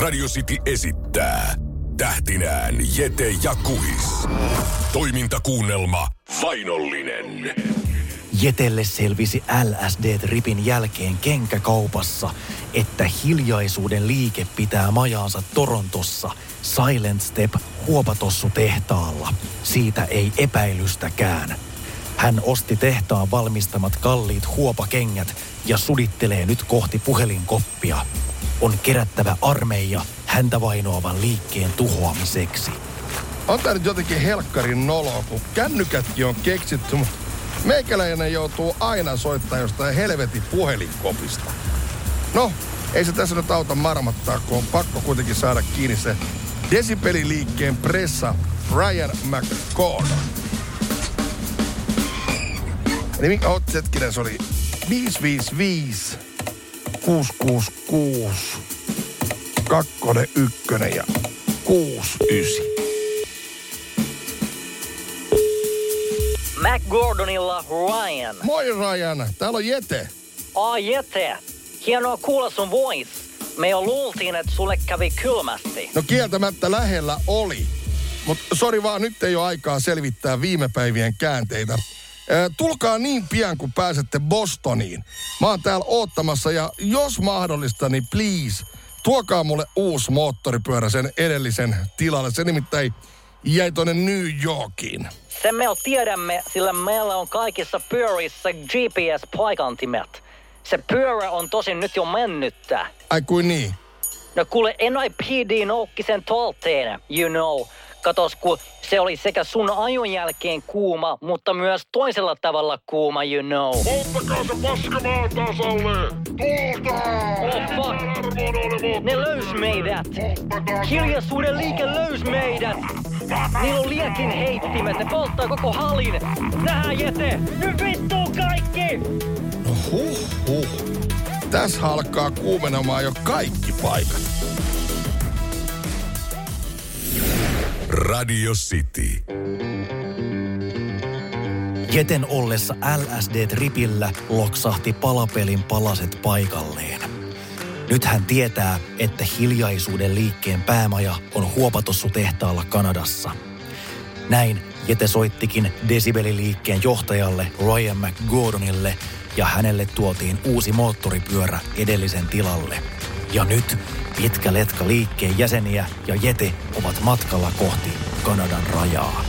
Radio City esittää tähtinään Jete ja Kuhis. Toimintakuunnelma Vainollinen. Jetelle selvisi LSD-ripin jälkeen kenkäkaupassa, että hiljaisuuden liike pitää majaansa Torontossa Silent Step huopatossu tehtaalla. Siitä ei epäilystäkään. Hän osti tehtaan valmistamat kalliit huopakengät ja sudittelee nyt kohti puhelinkoppia. On kerättävä armeija häntä vainoavan liikkeen tuhoamiseksi. On tää nyt jotenkin helkkarin nolo, kun kännykätkin on keksitty, mutta meikäläinen joutuu aina soittaa jostain helvetin puhelinkopista. No, ei se tässä nyt auta marmattaa, kun on pakko kuitenkin saada kiinni se desibeliliikkeen pressa Ryan McCordon. Nimi, oh, hetkinen, se oli 555 666 kakkonen, ykkönen ja kuusi ysi. Mac Gordonilla Ryan. Moi Ryan, täällä on Jete. Ai Jete, hienoa kuulla sun voice. Me jo luultiin, että sulle kävi kylmästi. No kieltämättä lähellä oli. Mutta sori vaan, nyt ei ole aikaa selvittää viime päivien käänteitä. Tulkaa niin pian, kun pääsette Bostoniin. Mä oon täällä oottamassa ja jos mahdollista, niin please, tuokaa mulle uusi moottoripyörä sen edellisen tilalle. Se nimittäin jäi tonne New Yorkiin. Sen me tiedämme, sillä meillä on kaikissa pyörissä GPS-paikantimet. Se pyörä on tosin nyt jo mennyttä. Ai kuin niin? No kuule, NIPD noukki sen talteen, you know. Katos, kun se oli sekä sun ajon jälkeen kuuma, mutta myös toisella tavalla kuuma, you know. Ottakaa se paska maan tasalle! Tuolta! Oh fuck! Ne löys meidät! Hiljaisuuden liike löys meidät! Niillä on liekin heittimet, ne polttaa koko halin! Nähdään Jete! Nyt vittuu kaikki! Huh huh. Tässä alkaa kuumenemaan jo kaikki paikat. Radio City. Jeten ollessa LSD-tripillä loksahti palapelin palaset paikalleen. Nyt hän tietää, että hiljaisuuden liikkeen päämaja on huopatossu tehtaalla Kanadassa. Näin Jete soittikin desibeliliikkeen johtajalle Ryan McGordonille ja hänelle tuotiin uusi moottoripyörä edellisen tilalle. Ja nyt pitkä letka liikkeen jäseniä ja Jete ovat matkalla kohti Kanadan rajaa.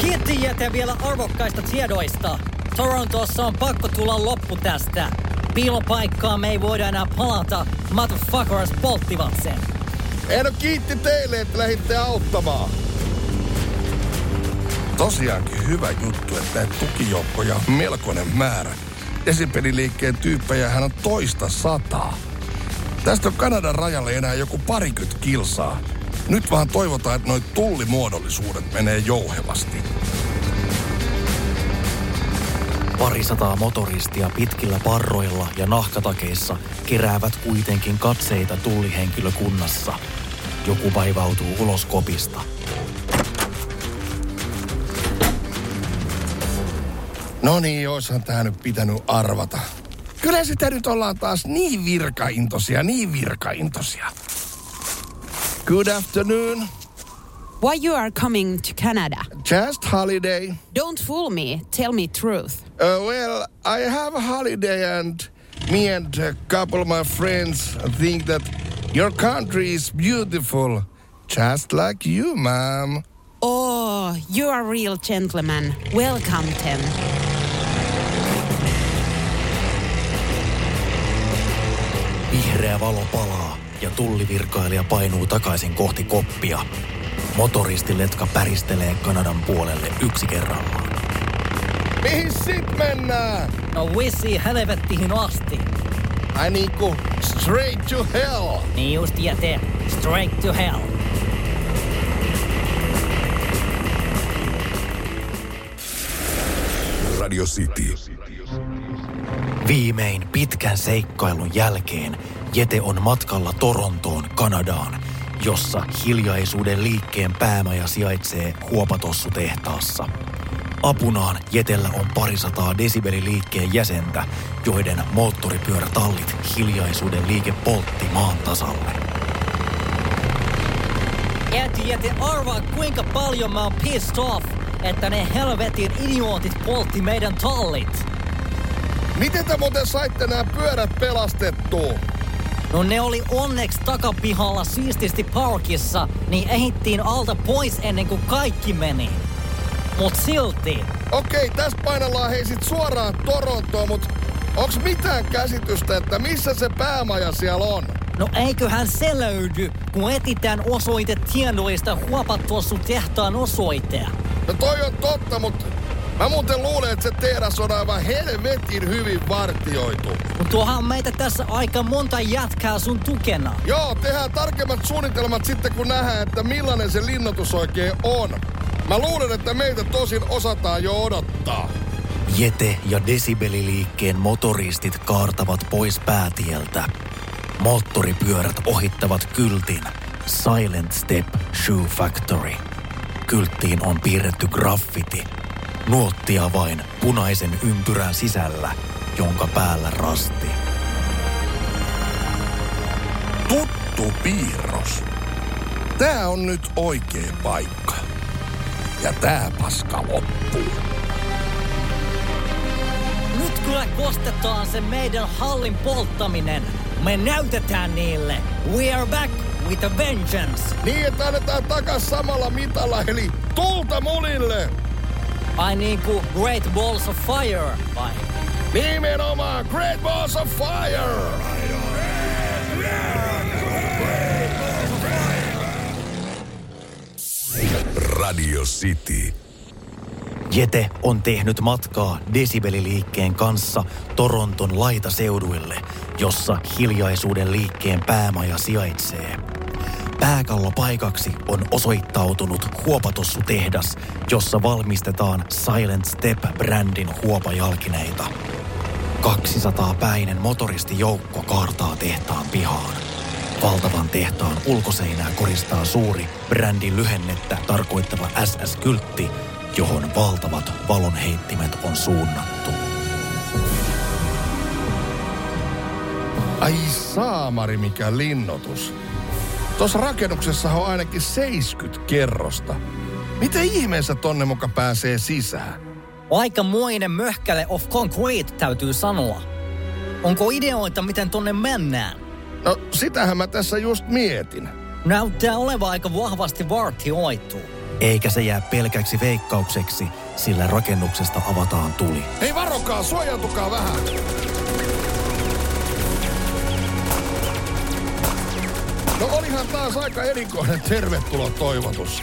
Kiitti Jete vielä arvokkaista tiedoista. Torontossa on pakko tulla loppu tästä. Piilopaikkaa me ei voida enää palata. Motherfuckers polttivat sen. Eno kiitti teille, että lähditte auttamaan. Tosiaankin hyvä juttu, että näitä tukijoukkoja on melkoinen määrä. Desibeliliikkeen tyyppejä hän on toista sataa. Tästä on Kanadan rajalle enää joku parikymmentä kilsaa. Nyt vaan toivotaan, että noi tullimuodollisuudet menee jouhevasti. Parisataa motoristia pitkillä parroilla ja nahkatakeissa keräävät kuitenkin katseita tullihenkilökunnassa. Joku vaivautuu ulos kopista. No niin, oishan tää nyt pitänyt arvata. Kyllä sitä nyt ollaan taas niin virkaintosia, niin virkaintosia. Good afternoon. Why you are coming to Canada? Just holiday. Don't fool me. Tell me truth. Uh, well, I have a holiday and me and a couple of my friends think that your country is beautiful. Just like you, ma'am. Oh, you are a real gentleman. Welcome, Tim. Vihreä valo palaa ja tullivirkailija painuu takaisin kohti koppia. Motoristiletka päristelee Kanadan puolelle yksi kerrallaan. Mihin sit mennään? No vissi helvettihin asti. Ai niinku straight to hell. Niin just Jete. Straight to hell. Radio City. Viimein pitkän seikkailun jälkeen Jete on matkalla Torontoon, Kanadaan, jossa hiljaisuuden liikkeen päämaja sijaitsee Huopatossu-tehtaassa. Apunaan Jetellä on parisataa desibeliliikkeen jäsentä, joiden moottoripyörätallit hiljaisuuden liike poltti maan tasalle. Et jäte arvaa kuinka paljon mä oon pissed off, että ne helvetin idiootit poltti meidän tallit. Miten te muuten saitte nämä pyörät pelastettua? No ne oli onneksi takapihalla siististi parkissa, niin ehittiin alta pois ennen kuin kaikki meni. Mut silti, Okei, tässä painellaan hei sit suoraan Torontoon, mut onks mitään käsitystä, että missä se päämaja siellä on? no eiköhän se löydy, kun etitään osoite tiedoista huopattua sun tehtaan osoite. No toi on totta, mut mä muuten luulen, että se tehdas on aivan helvetin hyvin vartioitu. Mut tuohan meitä tässä aika monta jätkää sun tukena. Joo, tehdään tarkemmat suunnitelmat sitten, kun nähdään, että millainen se linnoitus oikein on. Mä luulen, että meitä tosin osataan jo odottaa. Jete ja desibeliliikkeen motoristit kaartavat pois päätieltä. Moottoripyörät ohittavat kyltin Silent Step Shoe Factory. Kylttiin on piirretty graffiti. Nuottia vain punaisen ympyrän sisällä, jonka päällä rasti. Tuttu piirros. Tää on nyt oikea paikka. Ja tää paska loppuu. Nyt kyllä kostetaan se meidän hallin polttaminen. Me näytetään niille. We are back with a vengeance. Niin, että annetaan takas samalla mitalla, eli tulta munille! Ai niinku Great Balls of Fire, vai? Nimenomaan Great Balls of Fire! Radio City. Jete on tehnyt matkaa desibeliliikkeen kanssa Toronton laitaseuduille, jossa hiljaisuuden liikkeen päämaja sijaitsee. Pääkallopaikaksi on osoittautunut huopatossutehdas, jossa valmistetaan Silent Step-brändin huopajalkineita. 200-päinen motoristijoukko kaartaa tehtaan pihaan. Valtavan tehtaan ulkoseinää koristaa suuri brändin lyhennettä tarkoittava SS-kyltti, johon valtavat valonheittimet on suunnattu. Ai saamari, mikä linnoitus. Tuossa rakennuksessa on ainakin 70 kerrosta. Miten ihmeessä tonne muka pääsee sisään? Aikamoinen möhkäle of concrete, täytyy sanoa. Onko ideoita, miten tonne mennään? No, sitähän mä tässä just mietin. Näyttää olevan aika vahvasti vartioitu. Eikä se jää pelkäksi veikkaukseksi, sillä rakennuksesta avataan tuli. Hei varokaa, suojautukaa vähän. No olihan taas aika erikoinen tervetulo toivotus.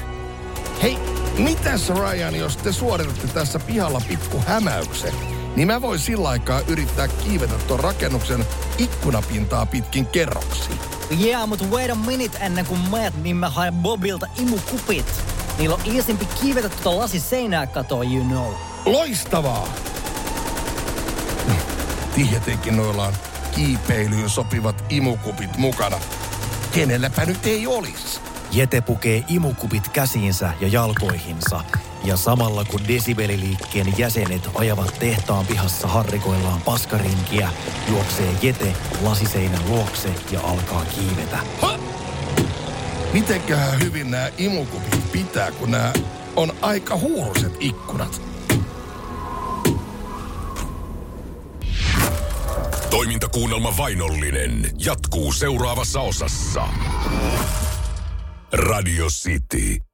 Hei, mitäs Ryan, jos te suoritatte tässä pihalla pikku hämäyksen? Niin mä voin sillä aikaa yrittää kiivetä tuon rakennuksen ikkunapintaa pitkin kerroksiin. Yeah, mutta wait a minute ennen kuin meet, niin mä haen Bobilta imukupit. Niillä on iisimpi kiivetä tuota lasiseinää katoa, you know. Loistavaa! Tietenkin noilla on kiipeilyyn sopivat imukupit mukana. Kenelläpä nyt ei olisi? Jete pukee imukupit käsiinsä ja jalkoihinsa, ja samalla kun desibeliliikkeen jäsenet ajavat tehtaan pihassa harrikoillaan paskarinkiä, juoksee Jete lasiseinän luokse ja alkaa kiivetä. Ha! Mitenköhän hyvin nämä imukupit pitää, kun nämä on aika huuruset ikkunat? Toimintakuunnelma Vainollinen jatkuu seuraavassa osassa. Radio City.